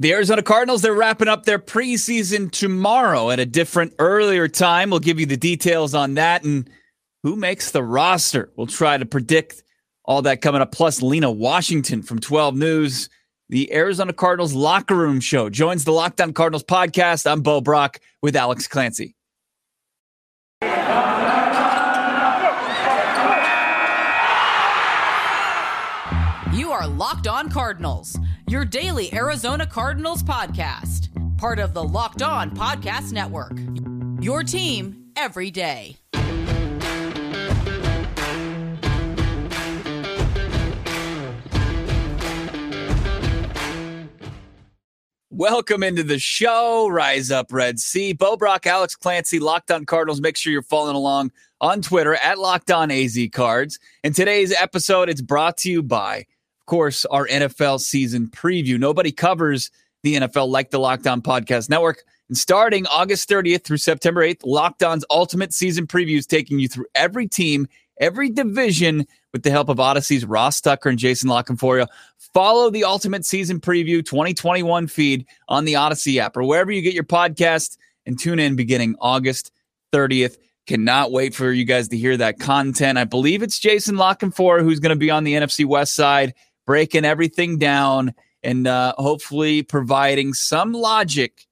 The Arizona Cardinals, they're wrapping up their preseason tomorrow at a different, earlier time. We'll give you the details on that and who makes the roster. We'll try to predict all that coming up. Plus, Lena Washington from 12 News, the Arizona Cardinals locker room show, joins the Locked On Cardinals podcast. I'm Bo Brock with Alex Clancy. Locked On Cardinals, your daily Arizona Cardinals podcast, part of the Locked On Podcast Network. Your team every day. Welcome into the show. Rise up, Red Sea. Bo Brock, Alex Clancy, Locked On Cardinals. Make sure you're following along on Twitter at Locked On AZ Cards. And today's episode, it's brought to you by, course, our NFL season preview. Nobody covers the NFL like the Locked On Podcast Network. And starting August 30th through September 8th, Locked On's ultimate season previews taking you through every team, every division with the help of Odyssey's Ross Tucker and Jason La Canfora. Follow the Ultimate Season Preview 2021 feed on the Odyssey app or wherever you get your podcast and tune in beginning August 30th. Cannot wait for you guys to hear that content. I believe it's Jason Lockenfor who's going to be on the NFC West side, breaking everything down and uh, hopefully providing some logic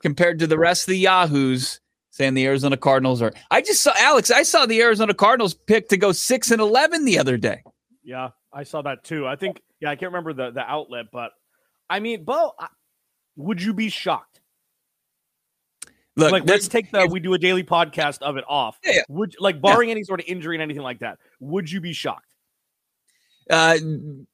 compared to the rest of the Yahoos saying the Arizona Cardinals are. I just saw Alex. I saw the Arizona Cardinals pick to go six and eleven the other day. Yeah, I saw that too. I think. Yeah, I can't remember the the outlet, but I mean, Bo, I, would you be shocked? Look, like, let's take the we do a daily podcast of it off. Yeah, yeah. Would like barring yeah. any sort of injury and anything like that, would you be shocked? Uh,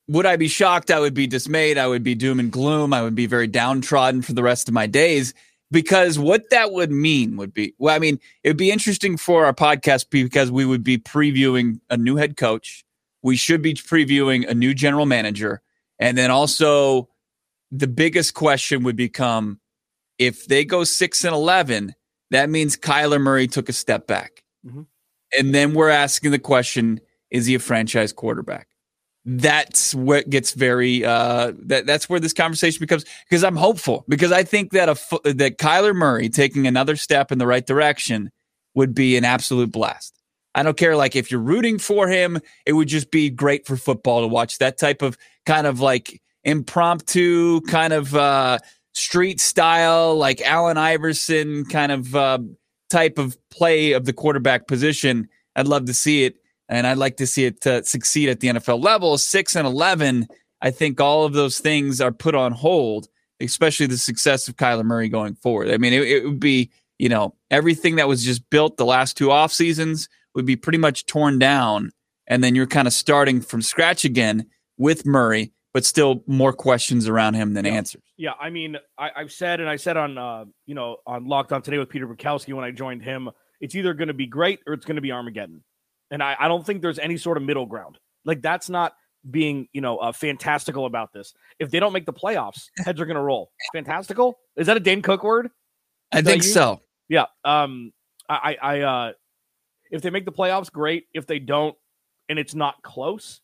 would I be shocked? I would be dismayed. I would be doom and gloom. I would be very downtrodden for the rest of my days because what that would mean would be well, I mean, it would be interesting for our podcast because we would be previewing a new head coach. We should be previewing a new general manager. And then also the biggest question would become if they go six and 11, that means Kyler Murray took a step back. Mm-hmm. And then we're asking the question is he a franchise quarterback? That's what gets very uh that that's where this conversation becomes because I'm hopeful because I think that a that Kyler Murray taking another step in the right direction would be an absolute blast. I don't care like if you're rooting for him, it would just be great for football to watch that type of kind of like impromptu kind of uh street style like Allen Iverson kind of uh type of play of the quarterback position. I'd love to see it and I'd like to see it uh, succeed at the NFL level. Six and eleven, I think all of those things are put on hold, especially the success of Kyler Murray going forward. I mean, it, it would be you know everything that was just built the last two off seasons would be pretty much torn down, and then you're kind of starting from scratch again with Murray, but still more questions around him than yeah. answers. Yeah, I mean, I, have said and I said on uh, you know on Locked On today with Peter Bukowski when I joined him, it's either going to be great or it's going to be Armageddon. And I, I don't think there's any sort of middle ground. Like that's not being, you know, uh, fantastical about this. If they don't make the playoffs, heads are going to roll. Fantastical? Is that a Dane Cook word? I think so. Yeah. Um, I, I, uh, if they make the playoffs, great. If they don't, and it's not close,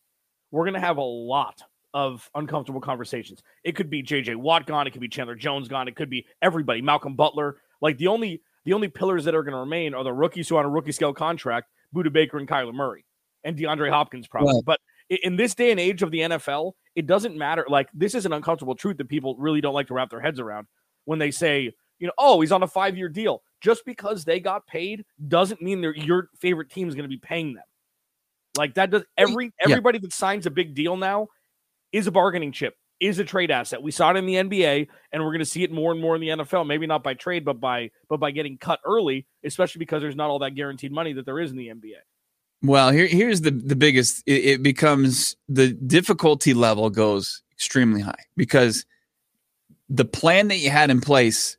we're going to have a lot of uncomfortable conversations. It could be JJ Watt gone. It could be Chandler Jones gone. It could be everybody. Malcolm Butler. Like the only the only pillars that are going to remain are the rookies who are on a rookie scale contract Budda Baker and Kyler Murray and DeAndre Hopkins probably. Right. But in this day and age of the NFL, it doesn't matter. Like this is an uncomfortable truth that people really don't like to wrap their heads around when they say, you know, oh, he's on a five year deal. Just because they got paid doesn't mean they're your favorite team is going to be paying them. Like that does every everybody yeah. that signs a big deal now is a bargaining chip, is a trade asset. We saw it in the NBA, and we're going to see it more and more in the NFL. Maybe not by trade, but by but by getting cut early, especially because there's not all that guaranteed money that there is in the NBA. Well, here here's the the biggest. It, it becomes the difficulty level goes extremely high because the plan that you had in place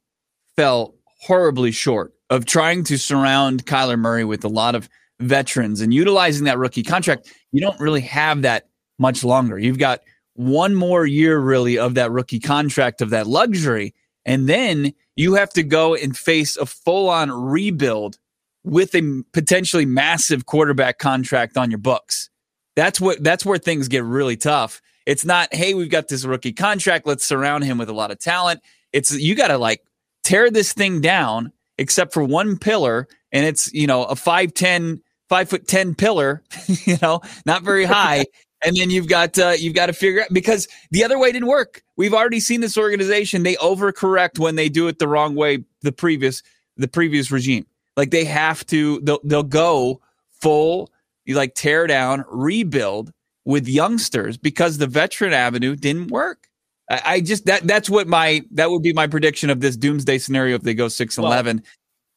fell horribly short of trying to surround Kyler Murray with a lot of veterans and utilizing that rookie contract. You don't really have that much longer. You've got one more year really of that rookie contract of that luxury and then you have to go and face a full-on rebuild with a potentially massive quarterback contract on your books that's what that's where things get really tough It's not, hey, we've got this rookie contract. Let's surround him with a lot of talent. It's you got to like tear this thing down, except for one pillar, and it's you know a 5'10, 5 foot ten pillar, you know, not very high. And then you've got uh, you've got to figure out because the other way didn't work. We've already seen this organization; they overcorrect when they do it the wrong way. The previous the previous regime, like they have to, they'll they'll go full, like tear down, rebuild with youngsters because the veteran avenue didn't work. I, I just that that's what my that would be my prediction of this doomsday scenario if they go six and well, eleven.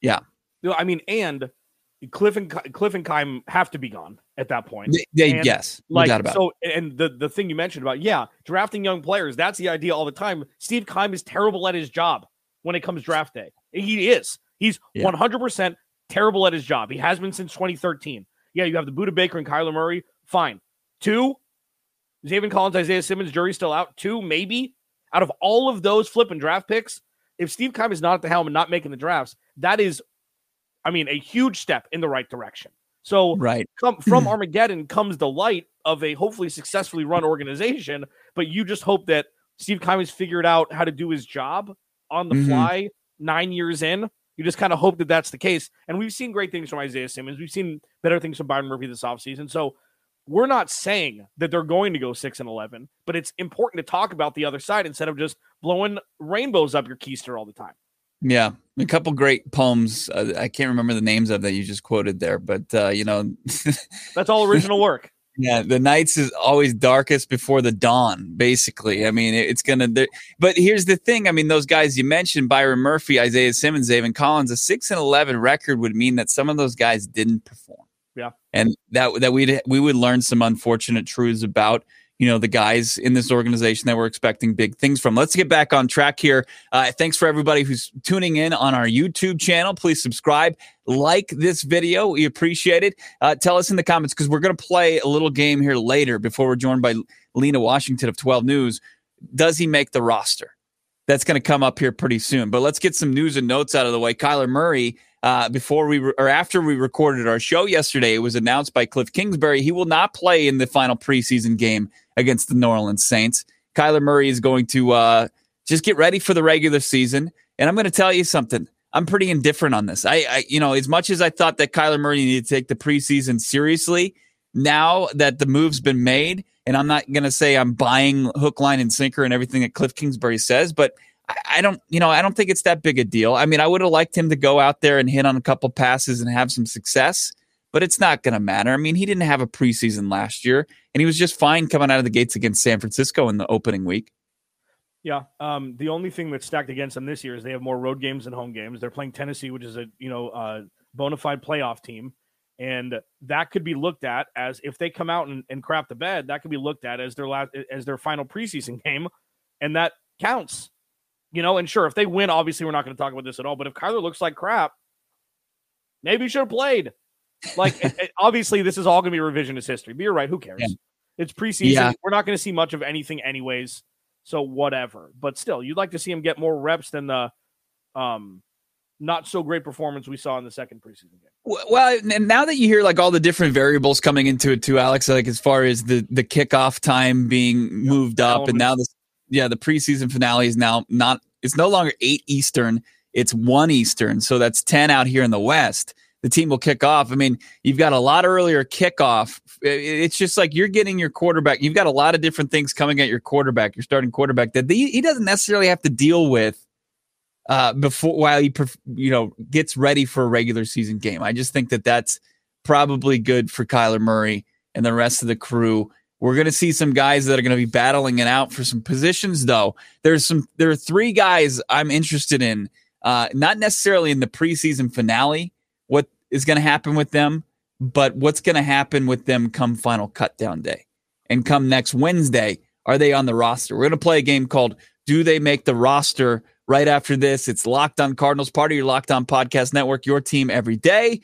Yeah, I mean, and Cliff and Cliff and Keim have to be gone at that point. They, they yes, like so. And the the thing you mentioned about yeah, drafting young players. That's the idea all the time. Steve Keim is terrible at his job when it comes draft day. He is. He's one hundred percent terrible at his job. He has been since 2013. Yeah, you have the Budda Baker and Kyler Murray. Fine. Two, Zaven Collins, Isaiah Simmons, jury's still out. Two, maybe. Out of all of those flipping draft picks, if Steve Keim is not at the helm and not making the drafts, that is I mean, a huge step in the right direction. So, right come, from Armageddon comes the light of a hopefully successfully run organization. But you just hope that Steve Keim figured out how to do his job on the mm-hmm. fly nine years in. You just kind of hope that that's the case. And we've seen great things from Isaiah Simmons. We've seen better things from Byron Murphy this offseason. So we're not saying that they're going to go 6 and 11, but it's important to talk about the other side instead of just blowing rainbows up your keister all the time. Yeah, a couple great poems. Uh, I can't remember the names of that you just quoted there, but uh, you know, that's all original work. Yeah, the nights is always darkest before the dawn. Basically, I mean, it's gonna. But here's the thing. I mean, those guys you mentioned, Byron Murphy, Isaiah Simmons, Zaven Collins, a six and eleven record would mean that some of those guys didn't perform. Yeah, and that that we we would learn some unfortunate truths about you know the guys in this organization that we're expecting big things from. Let's get back on track here. Uh, thanks for everybody who's tuning in on our YouTube channel. Please subscribe, like this video. We appreciate it. Uh, tell us in the comments because we're going to play a little game here later before we're joined by Lena Washington of 12 News. Does he make the roster? That's going to come up here pretty soon. But let's get some news and notes out of the way. Kyler Murray uh, before we re- or after we recorded our show yesterday, it was announced by Cliff Kingsbury he will not play in the final preseason game against the New Orleans Saints. Kyler Murray is going to uh, just get ready for the regular season. And I'm going to tell you something. I'm pretty indifferent on this. I, I, you know, as much as I thought that Kyler Murray needed to take the preseason seriously, now that the move's been made, and I'm not going to say I'm buying hook, line, and sinker and everything that Cliff Kingsbury says, but I don't, you know, I don't think it's that big a deal. I mean, I would have liked him to go out there and hit on a couple passes and have some success, but it's not going to matter. I mean, he didn't have a preseason last year, and he was just fine coming out of the gates against San Francisco in the opening week. Yeah, um, the only thing that's stacked against them this year is they have more road games than home games. They're playing Tennessee, which is a you know uh, bona fide playoff team, and that could be looked at as if they come out and, and crap the bed. That could be looked at as their last as their final preseason game, and that counts you know, and sure, if they win, obviously we're not going to talk about this at all. But if Kyler looks like crap, maybe he should have played. Like, it, it, obviously, this is all going to be revisionist history. But you're right. Who cares? Yeah. It's preseason. Yeah. We're not going to see much of anything, anyways. So whatever. But still, you'd like to see him get more reps than the um not so great performance we saw in the second preseason game. Well, and now that you hear like all the different variables coming into it too, Alex, like as far as the the kickoff time being moved up, Elements. and now the yeah, the preseason finale is now not it's no longer eight Eastern, it's one Eastern. So that's 10 out here in the West. The team will kick off. I mean, you've got a lot earlier kickoff. It's just like you're getting your quarterback. You've got a lot of different things coming at your quarterback, your starting quarterback that he doesn't necessarily have to deal with uh, before while he you know gets ready for a regular season game. I just think that that's probably good for Kyler Murray and the rest of the crew we're going to see some guys that are going to be battling it out for some positions, though. There's some. There are three guys I'm interested in. Uh, not necessarily in the preseason finale. What is going to happen with them, but what's going to happen with them come final cut down day, and come next Wednesday, are they on the roster? We're going to play a game called "Do They Make the Roster?" Right after this, it's Locked On Cardinals, part of your Locked On Podcast Network, your team every day.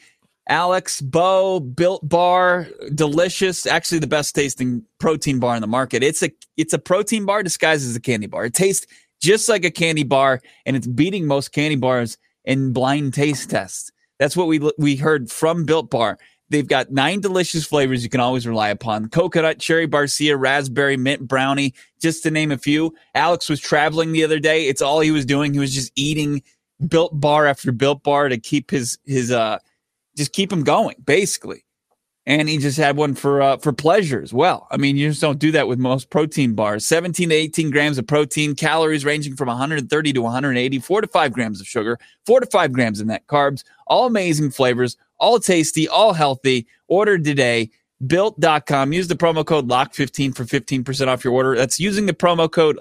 Alex, Bo, Built Bar, delicious. Actually, the best tasting protein bar in the market. It's a it's a protein bar disguised as a candy bar. It tastes just like a candy bar, and it's beating most candy bars in blind taste tests. That's what we we heard from Built Bar. They've got nine delicious flavors you can always rely upon coconut, cherry barcia, raspberry, mint brownie, just to name a few. Alex was traveling the other day. It's all he was doing. He was just eating built bar after built bar to keep his, his, uh, just keep him going, basically. And he just had one for, uh, for pleasure as well. I mean, you just don't do that with most protein bars. 17 to 18 grams of protein, calories ranging from 130 to 180, four to five grams of sugar, four to five grams of net carbs, all amazing flavors all tasty, all healthy. Order today. Built.com. Use the promo code LOCK15 for 15% off your order. That's using the promo code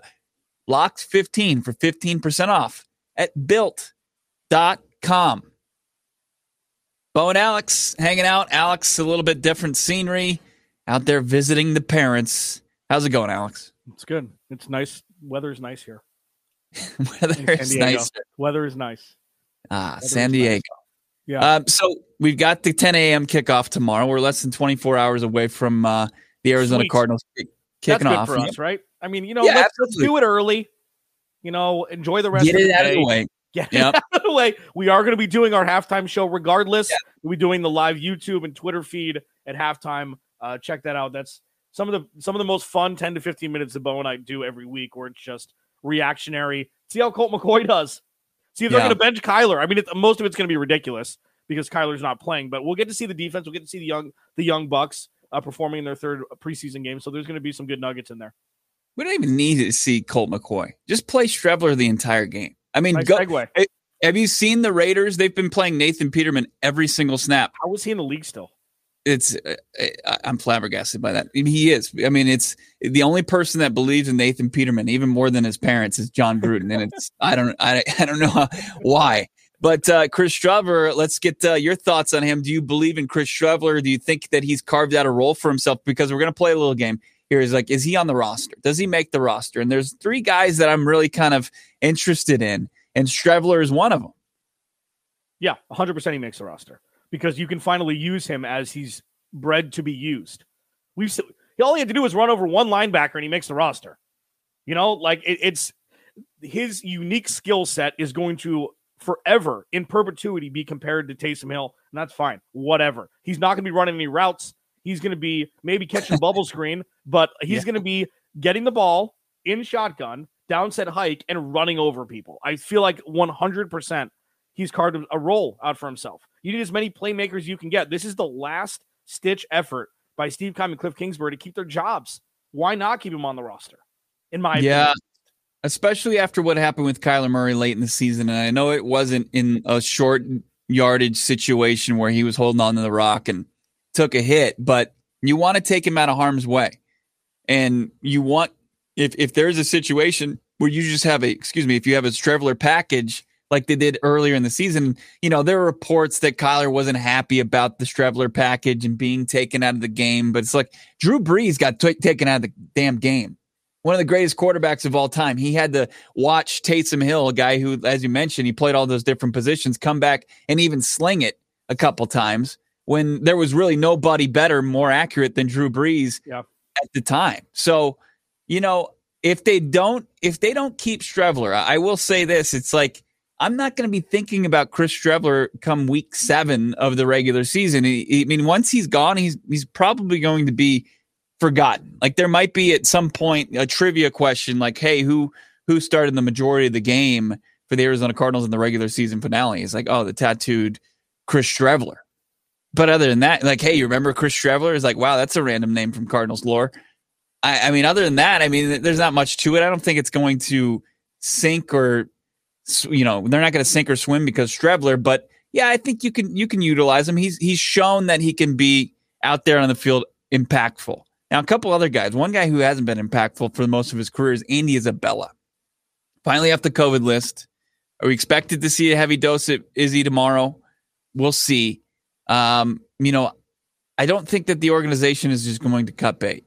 LOCKed15 for 15% off at built.com. Bo and Alex hanging out. Alex, a little bit different scenery out there visiting the parents. How's it going, Alex? It's good. It's nice. Weather's nice here. Weather is nice. Weather is nice. Ah, Weather San Diego. Nice. Yeah. Um, so we've got the 10 a.m. kickoff tomorrow. We're less than 24 hours away from uh, the Arizona Sweet. Cardinals kicking That's off for us, right? I mean, you know, yeah, let's, let's, do it early. You know, enjoy the rest. Get of it the out day. of the way. Get yep. out of the way. We are going to be doing our halftime show regardless. Yeah. We'll be doing the live YouTube and Twitter feed at halftime. Uh, check that out. That's some of the some of the most fun 10 to 15 minutes that Bo and I do every week, where it's just reactionary. See how Colt McCoy does. See if they're going to bench Kyler. I mean, most of it's going to be ridiculous because Kyler's not playing. But we'll get to see the defense. We'll get to see the young the young Bucks uh, performing in their third preseason game. So there's going to be some good nuggets in there. We don't even need to see Colt McCoy. Just play Streveler the entire game. I mean, nice go, segue. have you seen the Raiders? They've been playing Nathan Peterman every single snap. How was he in the league still? It's uh, I'm flabbergasted by that. I mean, he is. I mean, it's the only person that believes in Nathan Peterman, even more than his parents, is Jon Gruden, and it's I don't I, I don't know why. But uh, Chris Streveler, let's get uh, your thoughts on him. Do you believe in Chris Streveler? Do you think that he's carved out a role for himself? Because we're going to play a little game here. Is like, is he on the roster? Does he make the roster? And there's three guys that I'm really kind of interested in, and Streveler is one of them. Yeah, 100 percent he makes the roster because you can finally use him as he's bred to be used. We've all he had to do was run over one linebacker and he makes the roster. You know, like it, it's his unique skill set is going to forever in perpetuity be compared to Taysom Hill, and that's fine. Whatever. He's not going to be running any routes. He's going to be maybe catching bubble screen, but he's yeah. going to be getting the ball in shotgun, downset hike, and running over people. I feel like 100% he's carved a role out for himself. You need as many playmakers you can get. This is the last stitch effort by Steve Keim and Cliff Kingsbury to keep their jobs. Why not keep him on the roster? In my yeah. opinion especially after what happened with Kyler Murray late in the season. And I know it wasn't in a short yardage situation where he was holding on to the rock and took a hit, but you want to take him out of harm's way. And you want, if, if there's a situation where you just have a, excuse me, if you have a Streveler package like they did earlier in the season, you know, there are reports that Kyler wasn't happy about the Streveler package and being taken out of the game. But it's like Drew Brees got t- taken out of the damn game one of the greatest quarterbacks of all time. He had to watch Taysom Hill, a guy who, as you mentioned, he played all those different positions, come back and even sling it a couple times when there was really nobody better, more accurate than Drew Brees yeah. at the time. So, you know, if they don't, if they don't keep Streveler, I will say this: it's like I'm not going to be thinking about Chris Streveler come week seven of the regular season. I mean, once he's gone, he's he's probably going to be forgotten. Like there might be at some point a trivia question like, hey, who who started the majority of the game for the Arizona Cardinals in the regular season finale? It's like, oh, the tattooed Chris Streveler. But other than that, like, hey, you remember Chris Streveler? Is like, wow, that's a random name from Cardinals lore. I, I mean, other than that, I mean, there's not much to it. I don't think it's going to sink or, you know, they're not going to sink or swim because Streveler. But yeah, I think you can you can utilize him. He's he's shown that he can be out there on the field impactful. Now, a couple other guys. One guy who hasn't been impactful for most of his career is Andy Isabella. Finally off the COVID list. Are we expected to see a heavy dose of Izzy tomorrow? We'll see. Um, you know, I don't think that the organization is just going to cut bait.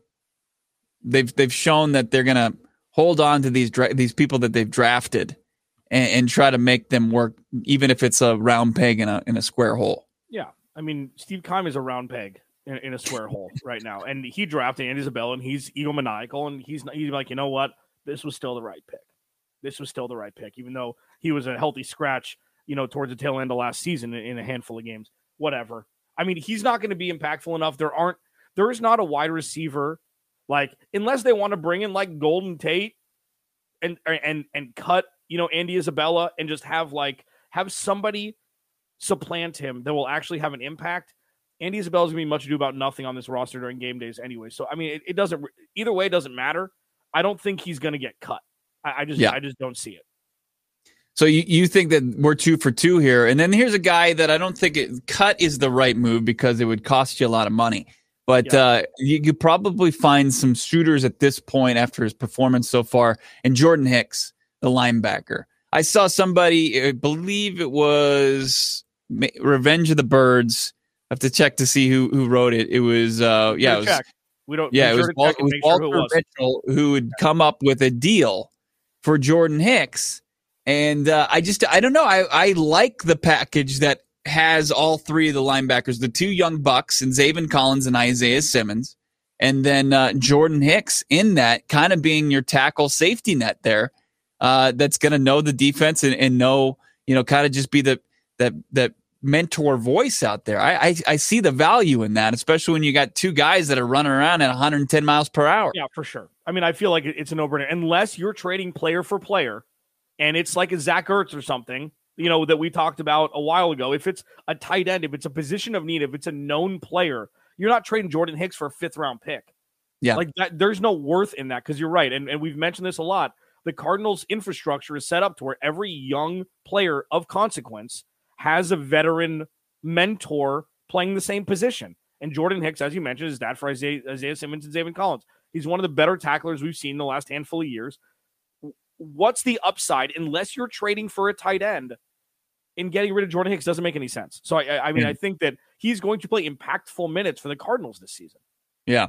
They've they've shown that they're going to hold on to these dra- these people that they've drafted and, and try to make them work, even if it's a round peg in a in a square hole. Yeah, I mean, Steve Keim is a round peg in, in a square hole right now. And he drafted Andy Isabella, and he's egomaniacal, and he's he's like, you know what, this was still the right pick. This was still the right pick, even though he was a healthy scratch, you know, towards the tail end of last season in, in a handful of games. Whatever. I mean, he's not going to be impactful enough. There aren't there is not a wide receiver like unless they want to bring in like Golden Tate and and and cut you know Andy Isabella and just have like have somebody supplant him that will actually have an impact. Andy Isabella's gonna be much ado about nothing on this roster during game days anyway. So I mean, it, it doesn't either way. It doesn't matter. I don't think he's gonna get cut. I, I just yeah. I just don't see it. So you, you think that we're two for two here, and then here's a guy that I don't think it, cut is the right move because it would cost you a lot of money. But yeah. uh, you could probably find some shooters at this point after his performance so far. And Jordan Hicks, the linebacker, I saw somebody, I believe it was Revenge of the Birds. I have to check to see who who wrote it. It was uh, yeah, it was, we don't. Yeah, it was, Wal- it was Walter sure Mitchell who would come up with a deal for Jordan Hicks. And uh, I just, I don't know. I, I like the package that has all three of the linebackers, the two young bucks and Zaven Collins and Isaiah Simmons, and then uh, Jordan Hicks in that kind of being your tackle safety net there. Uh, that's going to know the defense and, and know, you know, kind of just be the that that mentor voice out there. I, I, I see the value in that, especially when you got two guys that are running around at 110 miles per hour. Yeah, for sure. I mean, I feel like it's a no brainer unless you're trading player for player, and it's like a Zach Ertz or something you know, that we talked about a while ago. If it's a tight end, if it's a position of need, if it's a known player, you're not trading Jordan Hicks for a fifth round pick. Yeah. Like that, there's no worth in that because you're right. And, and we've mentioned this a lot. The Cardinals' infrastructure is set up to where every young player of consequence has a veteran mentor playing the same position. And Jordan Hicks, as you mentioned, is that for Isaiah, Isaiah Simmons and Zaven Collins. He's one of the better tacklers we've seen in the last handful of years what's the upside unless you're trading for a tight end in getting rid of Jordan Hicks doesn't make any sense. So I, I mean, mm. I think that he's going to play impactful minutes for the Cardinals this season. Yeah.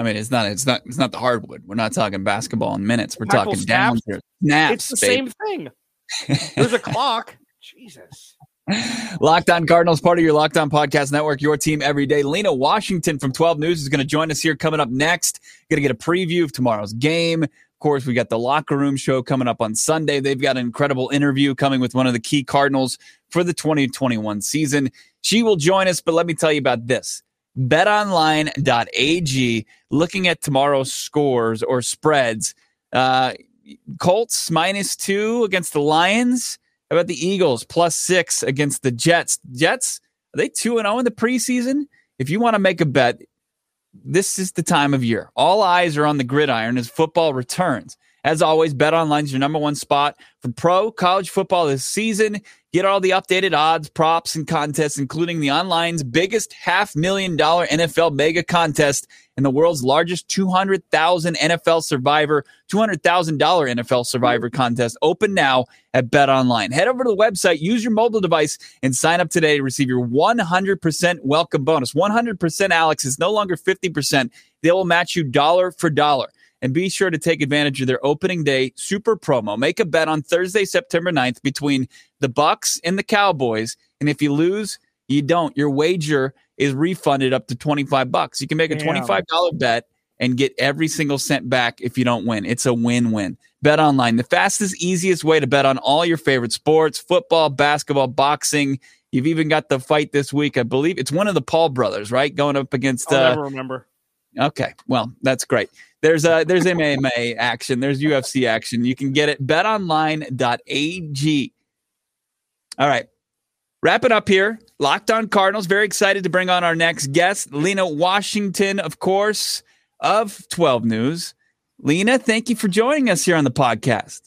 I mean, it's not, it's not, it's not the hardwood. We're not talking basketball in minutes. We're talking snaps. down here. Snaps, it's the baby. same thing. There's a clock. Jesus. Locked on Cardinals, part of your Locked On Podcast Network, your team every day. Lena Washington from 12 News is going to join us here coming up next. Going to get a preview of tomorrow's game course, we got the locker room show coming up on Sunday. They've got an incredible interview coming with one of the key Cardinals for the 2021 season. She will join us, but let me tell you about this. BetOnline.ag, looking at tomorrow's scores or spreads. Uh, Colts minus two against the Lions. How about the Eagles plus six against the Jets? Jets, are they 2 and 0 in the preseason? If you want to make a bet, this is the time of year. All eyes are on the gridiron as football returns. As always, Bet Online is your number one spot for pro college football this season. Get all the updated odds, props, and contests, including the online's biggest half million dollar NFL mega contest and the world's largest 200,000 NFL Survivor, $200,000 NFL Survivor contest. Open now at Bet Online. Head over to the website, use your mobile device, and sign up today to receive your 100% welcome bonus. 100%, Alex, is no longer 50%. They will match you dollar for dollar and be sure to take advantage of their opening day super promo. Make a bet on Thursday, September 9th between the Bucs and the Cowboys. And if you lose, you don't. Your wager is refunded up to 25 bucks. You can make a $25 bet and get every single cent back if you don't win. It's a win-win. Bet online, the fastest, easiest way to bet on all your favorite sports, football, basketball, boxing. You've even got the fight this week. I believe it's one of the Paul brothers, right? Going up against. I'll uh, never remember. Okay, well, that's great. There's a there's MMA action. There's UFC action. You can get it betonline.ag. All right. Wrap it up here. Locked on Cardinals. Very excited to bring on our next guest, Lena Washington, of course, of 12 News. Lena, thank you for joining us here on the podcast.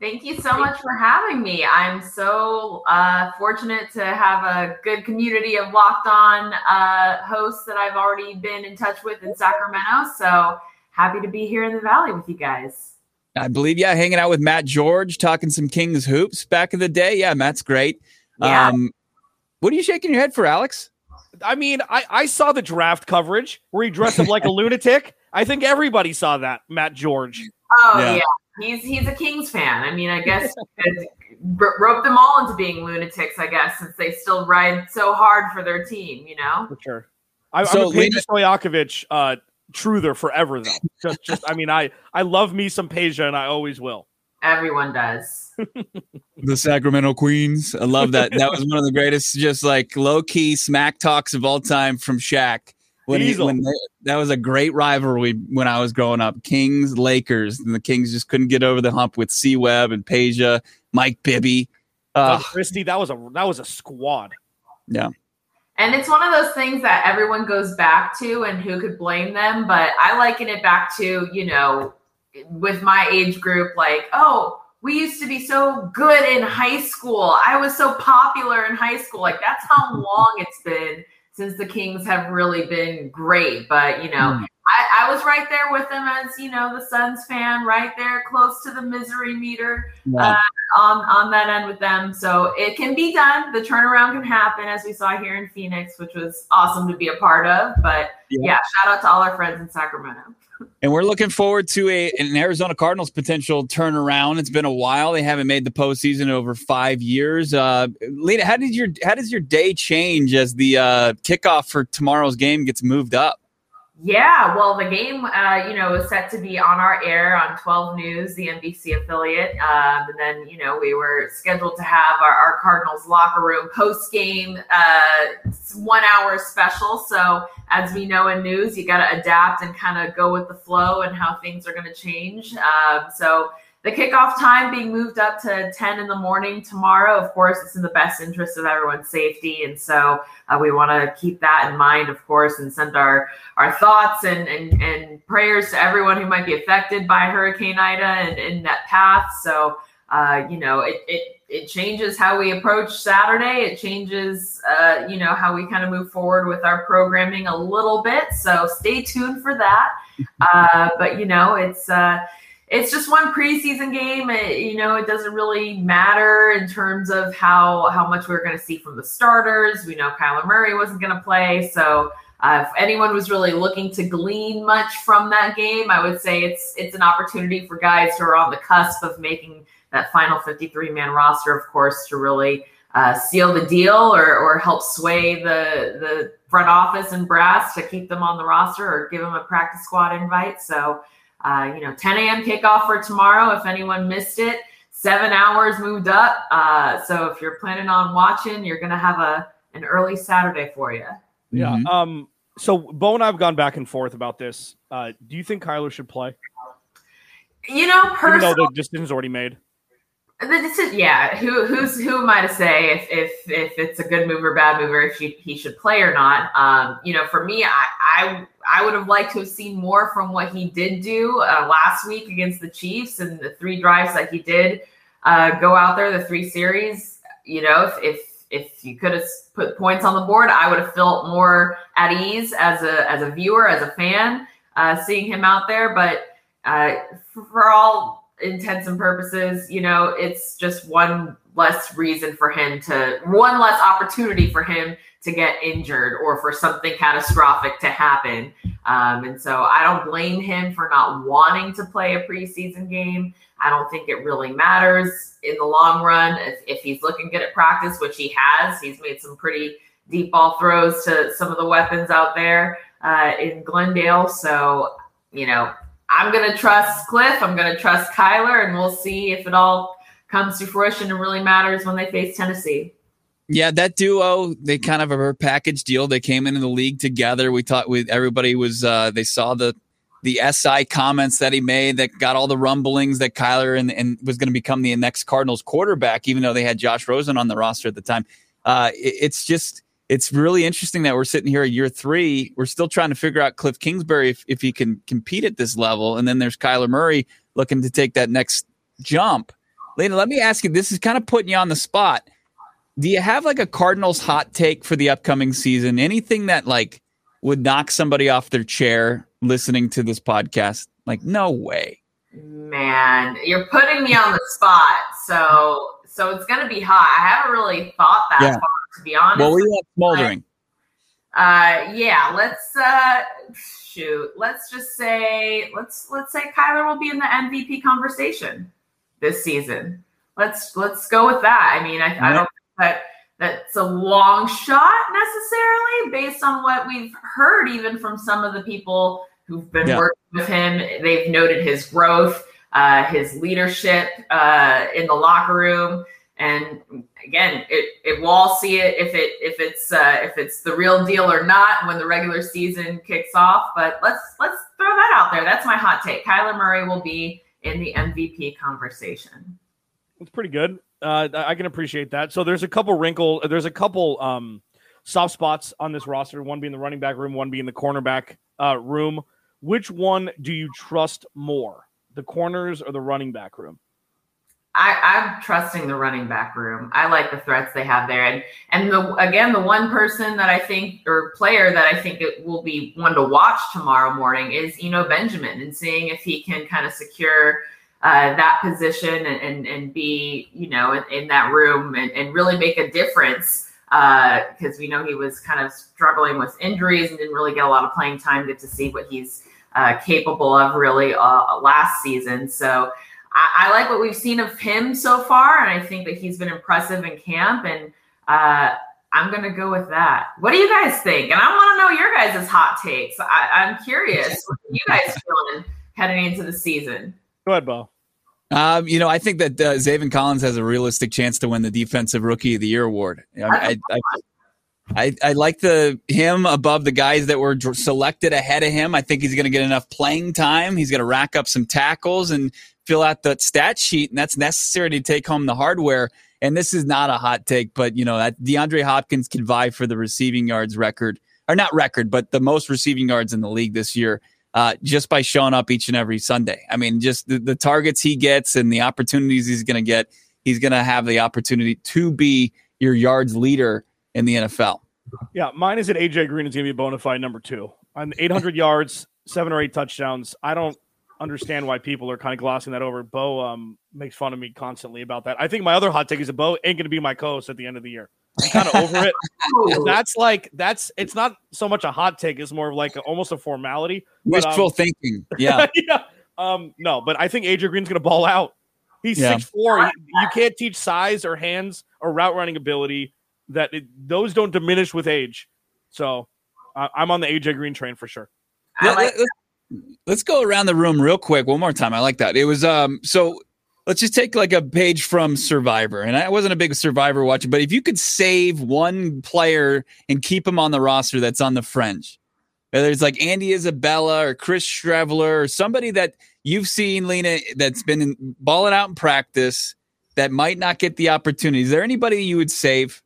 Thank you so much for having me. I'm so uh, fortunate to have a good community of locked on uh, hosts that I've already been in touch with in Sacramento. So happy to be here in the Valley with you guys. I believe, yeah, hanging out with Matt George, talking some Kings hoops back in the day. Yeah, Matt's great. Yeah. Um, what are you shaking your head for, Alex? I mean, I, I saw the draft coverage where he dressed up like a lunatic. I think everybody saw that, Matt George. Oh, yeah. yeah he's he's a Kings fan. I mean, I guess rope them all into being lunatics. I guess since they still ride so hard for their team, you know. For sure. I, so, I'm a Peja Stojakovic uh, truther forever, though. just, just, I mean, I I love me some Peja, and I always will. Everyone does. the Sacramento Queens. I love that. That was one of the greatest, just like low key smack talks of all time from Shaq. When, he, when they, that was a great rivalry when I was growing up. Kings, Lakers, and the Kings just couldn't get over the hump with C Webb and Peja, Mike Bibby. Uh, Christie, that was a that was a squad. Yeah. And it's one of those things that everyone goes back to, and who could blame them? But I liken it back to, you know, with my age group, like, oh, we used to be so good in high school. I was so popular in high school. Like, that's how long it's been since the Kings have really been great. But, you know, mm. I, was right there with them as, you know, the Suns fan, right there close to the misery meter yeah. uh, on, on that end with them. So it can be done. The turnaround can happen, as we saw here in Phoenix, which was awesome to be a part of. But yeah, yeah shout out to all our friends in Sacramento. And we're looking forward to a an Arizona Cardinals potential turnaround. It's been a while; they haven't made the postseason in over five years. Uh, Lena, how did your how does your day change as the uh, kickoff for tomorrow's game gets moved up? Yeah, well, the game, uh, you know, was set to be on our air on 12 News, the NBC affiliate. Um, and then, you know, we were scheduled to have our, our Cardinals locker room post game uh, one hour special. So, as we know in news, you got to adapt and kind of go with the flow and how things are going to change. Um, so, the kickoff time being moved up to 10 in the morning tomorrow. Of course, it's in the best interest of everyone's safety. And so uh, we want to keep that in mind, of course, and send our, our thoughts and, and, and prayers to everyone who might be affected by Hurricane Ida and in that path. So, uh, you know, it, it, it changes how we approach Saturday. It changes, uh, you know, how we kind of move forward with our programming a little bit. So stay tuned for that. Uh, but, you know, it's, uh, it's just one preseason game. It, you know, it doesn't really matter in terms of how how much we are going to see from the starters. We know Kyler Murray wasn't going to play, so uh, if anyone was really looking to glean much from that game, I would say it's it's an opportunity for guys who are on the cusp of making that final 53 man roster, of course, to really uh, seal the deal or or help sway the the front office and brass to keep them on the roster or give them a practice squad invite. So uh, you know, 10 a.m. kickoff for tomorrow. If anyone missed it, seven hours moved up. Uh, so if you're planning on watching, you're going to have a an early Saturday for you. Yeah. Mm-hmm. Um. So Bo and I've gone back and forth about this. Uh, do you think Kyler should play? You know, personally, Even though the decision's already made. The decision, yeah. Who who's who am I to say if if if it's a good move or bad move or if he, he should play or not? Um, you know, for me, I I I would have liked to have seen more from what he did do uh, last week against the Chiefs and the three drives that he did uh, go out there, the three series. You know, if if if you could have put points on the board, I would have felt more at ease as a as a viewer, as a fan, uh, seeing him out there. But uh, for all intents and purposes, you know, it's just one less reason for him to, one less opportunity for him to get injured or for something catastrophic to happen. Um, and so I don't blame him for not wanting to play a preseason game. I don't think it really matters in the long run. If, if he's looking good at practice, which he has, he's made some pretty deep ball throws to some of the weapons out there uh, in Glendale. So, you know, I'm going to trust Cliff. I'm going to trust Kyler, and we'll see if it all comes to fruition and really matters when they face Tennessee. Yeah, that duo, they kind of a package deal. They came into the league together. We thought with everybody was uh they saw the the SI comments that he made that got all the rumblings that Kyler and, and was going to become the next Cardinals quarterback, even though they had Josh Rosen on the roster at the time. Uh, it, it's just it's really interesting that we're sitting here at year three. We're still trying to figure out Cliff Kingsbury if, if he can compete at this level. And then there's Kyler Murray looking to take that next jump. Lena, let me ask you this is kind of putting you on the spot. Do you have like a Cardinals hot take for the upcoming season? Anything that like would knock somebody off their chair listening to this podcast? Like, no way. Man, you're putting me on the spot. So so it's gonna be hot. I haven't really thought that yeah. far to be honest. Well, we have smoldering. Uh, yeah, let's uh, shoot. Let's just say let's let's say Kyler will be in the MVP conversation this season. Let's let's go with that. I mean, I, I don't think that that's a long shot necessarily based on what we've heard, even from some of the people who've been yeah. working with him. They've noted his growth. uh, his leadership uh, in the locker room. And again, it, it we'll all see it if it if it's uh, if it's the real deal or not when the regular season kicks off. But let's let's throw that out there. That's my hot take. Kyler Murray will be in the MVP conversation. It's pretty good. Uh, I can appreciate that. So there's a couple wrinkle. There's a couple um, soft spots on this roster. One being the running back room, one being the cornerback uh, room. Which one do you trust more, the corners or the running back room? I, am trusting the running back room. I like the threats they have there, and and the again the one person that I think or player that I think it will be one to watch tomorrow morning is Eno Benjamin, and seeing if he can kind of secure uh, that position and, and, and be you know in, in that room and, and really make a difference because uh, we know he was kind of struggling with injuries and didn't really get a lot of playing time. Get to see what he's uh, capable of really uh, last season. So I, I, like what we've seen of him so far, and I think that he's been impressive in camp. And uh, I'm going to go with that. What do you guys think? And I want to know your guys' hot takes. I, am curious. what you guys feeling heading into the season? Go ahead, Bo. Um, you know, I think that uh, Zaven Collins has a realistic chance to win the Defensive Rookie of the Year award. I, I, I, I, like the him above the guys that were selected ahead of him. I think he's going to get enough playing time. He's going to rack up some tackles and fill out the stat sheet, and that's necessary to take home the hardware. And this is not a hot take, but you know that DeAndre Hopkins can vie for the receiving yards record, or not record, but the most receiving yards in the league this year uh, just by showing up each and every Sunday. I mean, just the, the targets he gets and the opportunities he's going to get, he's going to have the opportunity to be your yards leader in the NFL. Yeah, mine is that AJ Green is going to be a bona fide number two on 800 yards, seven or eight touchdowns. I don't understand why people are kind of glossing that over. Bo um, makes fun of me constantly about that. I think my other hot take is that Bo ain't going to be my co-host at the end of the year. I'm kind of over it. that's like that's it's not so much a hot take; it's more of like a, almost a formality. Wishful um, thinking, yeah, yeah. Um, no, but I think AJ Green's going to ball out. He's yeah. six four. You can't teach size or hands or route running ability. That it, those don't diminish with age. So uh, I'm on the AJ Green train for sure. Let, us let, go around the room real quick one more time. I like that. It was um so let's just take like a page from Survivor. And I wasn't a big Survivor watcher, but if you could save one player and keep him on the roster that's on the fringe, whether it's like Andy Isabella or Chris Streveler or somebody that you've seen, Lena, that's been in, balling out in practice that might not get the opportunity. Is there anybody you would save?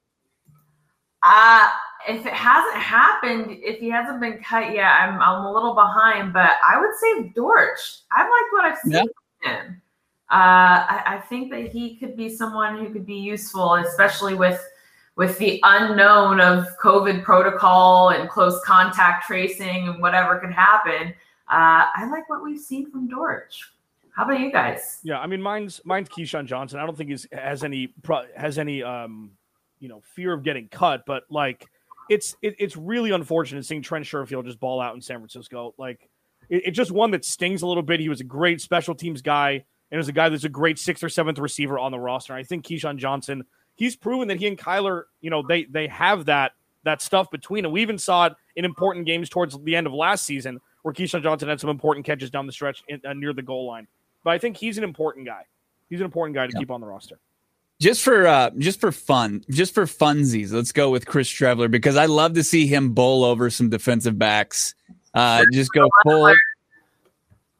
Uh, if it hasn't happened, if he hasn't been cut yet, I'm, I'm a little behind, but I would say Dortch. I like what I've seen yeah. him. Uh, I, I, think that he could be someone who could be useful, especially with with the unknown of COVID protocol and close contact tracing and whatever could happen. Uh, I like what we've seen from Dortch. How about you guys? Yeah, I mean, mine's mine's Keyshawn Johnson. I don't think he's has any has any um, you know fear of getting cut, but like it's it, it's really unfortunate seeing Trent Sherfield just ball out in San Francisco. Like it, it's just one that stings a little bit. He was a great special teams guy and is a guy that's a great sixth or seventh receiver on the roster. I think Keyshawn Johnson, he's proven that he and Kyler, you know, they they have that that stuff between them. We even saw it in important games towards the end of last season where Keyshawn Johnson had some important catches down the stretch in, uh, near the goal line. But I think he's an important guy. He's an important guy to keep on the roster. Just for uh, just for fun, just for funsies, let's go with Chris Streveler because I love to see him bowl over some defensive backs. Uh, just go full.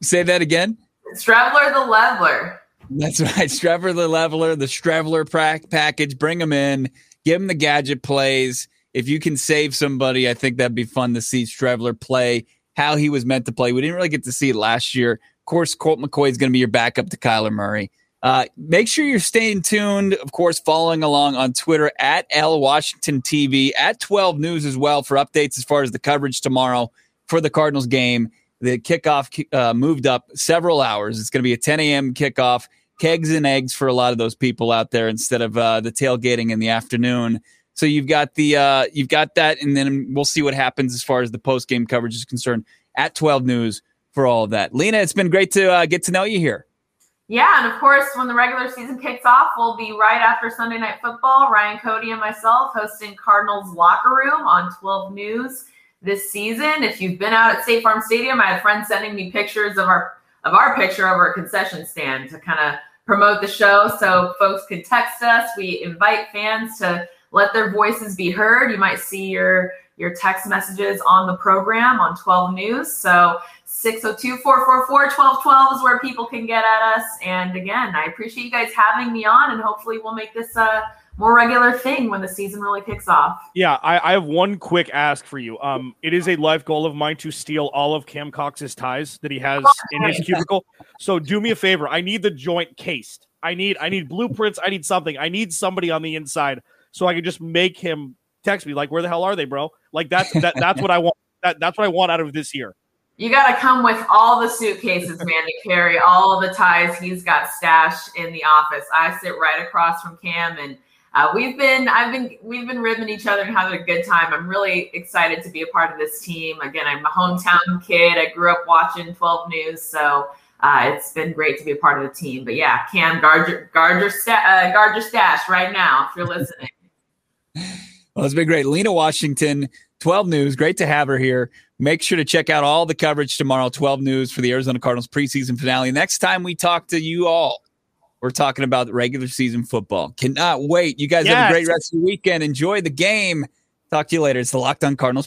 Say that again. Streveler the leveler. That's right. Streveler the leveler, the Streveler pra- package. Bring them in, give them the gadget plays. If you can save somebody, I think that'd be fun to see Streveler play how he was meant to play. We didn't really get to see it last year. Of course, Colt McCoy is going to be your backup to Kyler Murray. Uh, make sure you're staying tuned, of course, following along on Twitter at L Washington TV, at 12 News as well for updates as far as the coverage tomorrow for the Cardinals game. The kickoff uh, moved up several hours. It's going to be a 10 a.m. kickoff. Kegs and eggs for a lot of those people out there instead of uh, the tailgating in the afternoon. So you've got the uh, you've got that, and then we'll see what happens as far as the post game coverage is concerned at 12 News for all of that. Lena, it's been great to uh, get to know you here. Yeah, and of course, when the regular season kicks off, we'll be right after Sunday Night Football. Ryan Cody and myself hosting Cardinals Locker Room on 12 News this season. If you've been out at State Farm Stadium, I had friends sending me pictures of our of our picture over a concession stand to kind of promote the show so folks can text us. We invite fans to let their voices be heard. You might see your your text messages on the program on 12 News. So 602 444 1212 is where people can get at us. And again, I appreciate you guys having me on, and hopefully, we'll make this a more regular thing when the season really kicks off. Yeah, I, I have one quick ask for you. Um, it is a life goal of mine to steal all of Cam Cox's ties that he has in his cubicle. So do me a favor. I need the joint cased. I need I need blueprints. I need something. I need somebody on the inside so I can just make him text me like, "Where the hell are they, bro?" Like that's that that's what I want. That that's what I want out of this year. You got to come with all the suitcases, man, to carry all the ties he's got stashed in the office. I sit right across from Cam, and uh, we've been, I've been, we've been ribbing each other and having a good time. I'm really excited to be a part of this team. Again, I'm a hometown kid. I grew up watching 12 News, so uh, it's been great to be a part of the team. But yeah, Cam, guard your, guard your, sta- uh, guard your stash right now if you're listening. Well, it's been great. Lena Washington, 12 News. Great to have her here. Make sure to check out all the coverage tomorrow, 12 News for the Arizona Cardinals preseason finale. Next time we talk to you all, we're talking about regular season football. Cannot wait. You guys yes. have a great rest of the weekend. Enjoy the game. Talk to you later. It's the Locked On Cardinals